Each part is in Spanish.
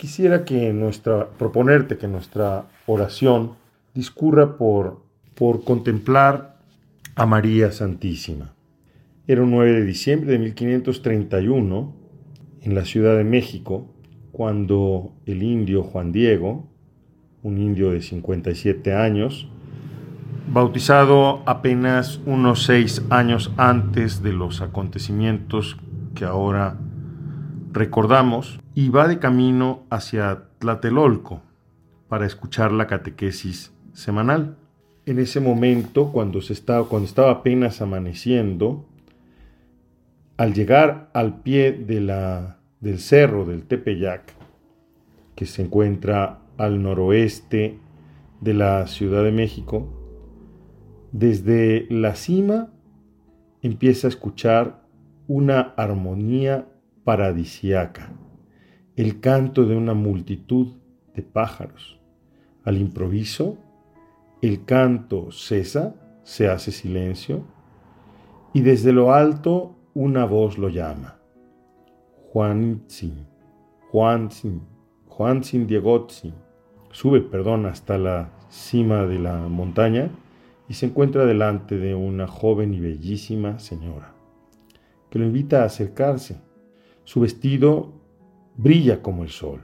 quisiera que nuestra, proponerte que nuestra oración discurra por, por contemplar a María Santísima. Era un 9 de diciembre de 1531 en la Ciudad de México, cuando el indio Juan Diego, un indio de 57 años, bautizado apenas unos seis años antes de los acontecimientos que ahora recordamos, y va de camino hacia Tlatelolco para escuchar la catequesis semanal. En ese momento, cuando, se estaba, cuando estaba apenas amaneciendo, al llegar al pie de la, del cerro del Tepeyac, que se encuentra al noroeste de la Ciudad de México, desde la cima empieza a escuchar una armonía paradisiaca, el canto de una multitud de pájaros. Al improviso, el canto cesa, se hace silencio, y desde lo alto una voz lo llama. Juanzin, Juanzin, Juanzin Diegotzin. Sube, perdón, hasta la cima de la montaña y se encuentra delante de una joven y bellísima señora, que lo invita a acercarse. Su vestido brilla como el sol.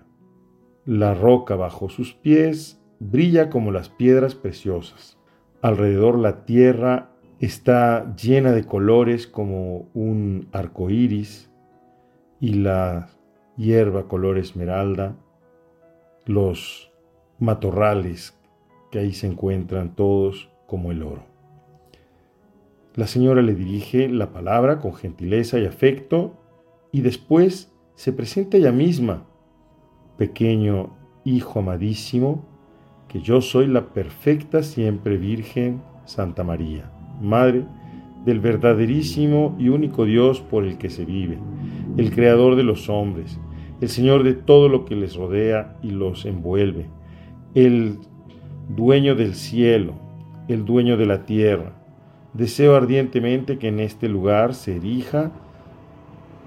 La roca bajo sus pies brilla como las piedras preciosas. Alrededor la tierra está llena de colores como un arco iris y la hierba color esmeralda, los matorrales que ahí se encuentran todos como el oro. La señora le dirige la palabra con gentileza y afecto y después se presenta ella misma, pequeño hijo amadísimo, que yo soy la perfecta siempre Virgen Santa María, Madre del verdaderísimo y único Dios por el que se vive, el Creador de los hombres, el Señor de todo lo que les rodea y los envuelve, el dueño del cielo, el dueño de la tierra. Deseo ardientemente que en este lugar se erija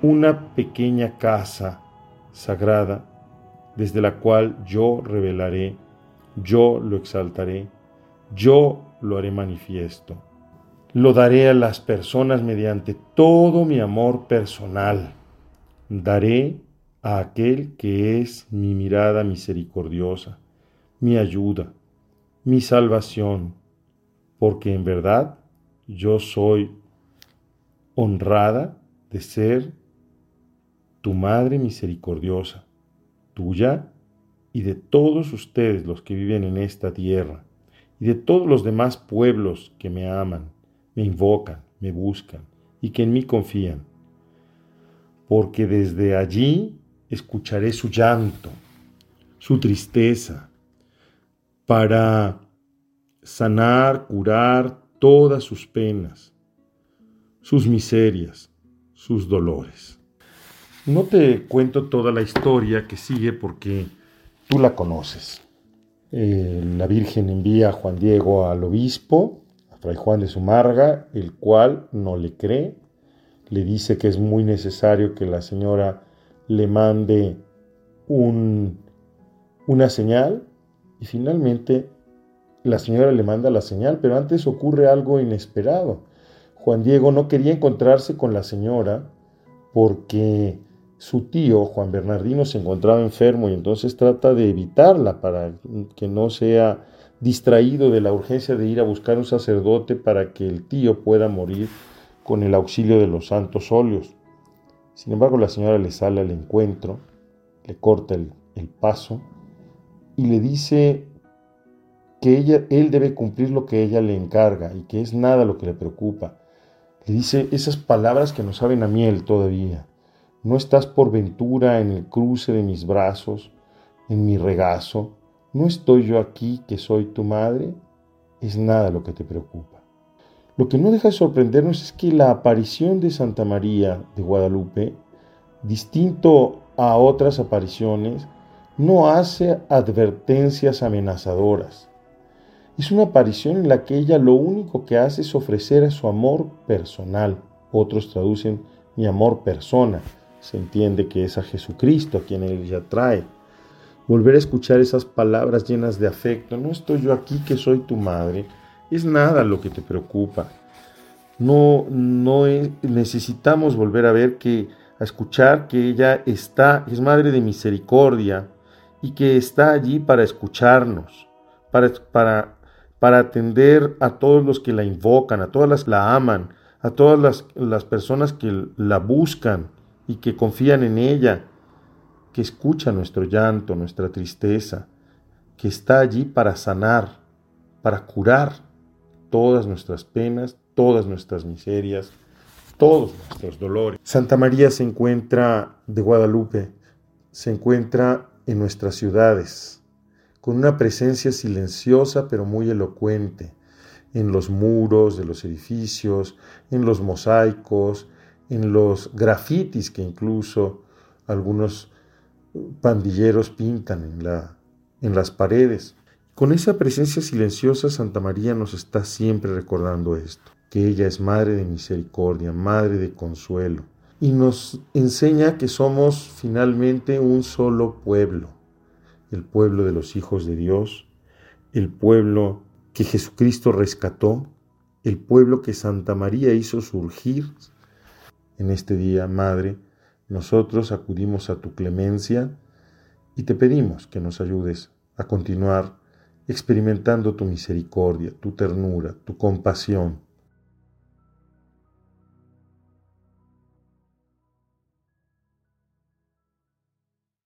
una pequeña casa sagrada desde la cual yo revelaré, yo lo exaltaré, yo lo haré manifiesto. Lo daré a las personas mediante todo mi amor personal. Daré a aquel que es mi mirada misericordiosa, mi ayuda, mi salvación, porque en verdad yo soy honrada de ser tu Madre misericordiosa, tuya y de todos ustedes los que viven en esta tierra, y de todos los demás pueblos que me aman, me invocan, me buscan y que en mí confían. Porque desde allí escucharé su llanto, su tristeza, para sanar, curar todas sus penas, sus miserias, sus dolores. No te cuento toda la historia que sigue porque tú la conoces. Eh, la Virgen envía a Juan Diego al obispo, a Fray Juan de Sumarga, el cual no le cree, le dice que es muy necesario que la señora le mande un, una señal y finalmente la señora le manda la señal, pero antes ocurre algo inesperado. Juan Diego no quería encontrarse con la señora porque su tío, Juan Bernardino, se encontraba enfermo y entonces trata de evitarla para que no sea distraído de la urgencia de ir a buscar un sacerdote para que el tío pueda morir con el auxilio de los santos óleos. Sin embargo, la señora le sale al encuentro, le corta el, el paso y le dice que ella, él debe cumplir lo que ella le encarga y que es nada lo que le preocupa. Le dice esas palabras que no saben a miel todavía. No estás por ventura en el cruce de mis brazos, en mi regazo. ¿No estoy yo aquí que soy tu madre? Es nada lo que te preocupa. Lo que no deja de sorprendernos es que la aparición de Santa María de Guadalupe, distinto a otras apariciones, no hace advertencias amenazadoras es una aparición en la que ella lo único que hace es ofrecer a su amor personal. Otros traducen mi amor persona. Se entiende que es a Jesucristo a quien ella trae. volver a escuchar esas palabras llenas de afecto. No estoy yo aquí que soy tu madre. Es nada lo que te preocupa. No, no necesitamos volver a ver que, a escuchar que ella está, es madre de misericordia y que está allí para escucharnos, para, para, para atender a todos los que la invocan, a todas las que la aman, a todas las, las personas que la buscan y que confían en ella que escucha nuestro llanto, nuestra tristeza, que está allí para sanar, para curar todas nuestras penas, todas nuestras miserias, todos nuestros dolores. Santa María se encuentra de Guadalupe, se encuentra en nuestras ciudades, con una presencia silenciosa pero muy elocuente, en los muros de los edificios, en los mosaicos, en los grafitis que incluso algunos pandilleros pintan en, la, en las paredes. Con esa presencia silenciosa, Santa María nos está siempre recordando esto, que ella es Madre de Misericordia, Madre de Consuelo, y nos enseña que somos finalmente un solo pueblo, el pueblo de los hijos de Dios, el pueblo que Jesucristo rescató, el pueblo que Santa María hizo surgir en este día, Madre, nosotros acudimos a tu clemencia y te pedimos que nos ayudes a continuar experimentando tu misericordia, tu ternura, tu compasión,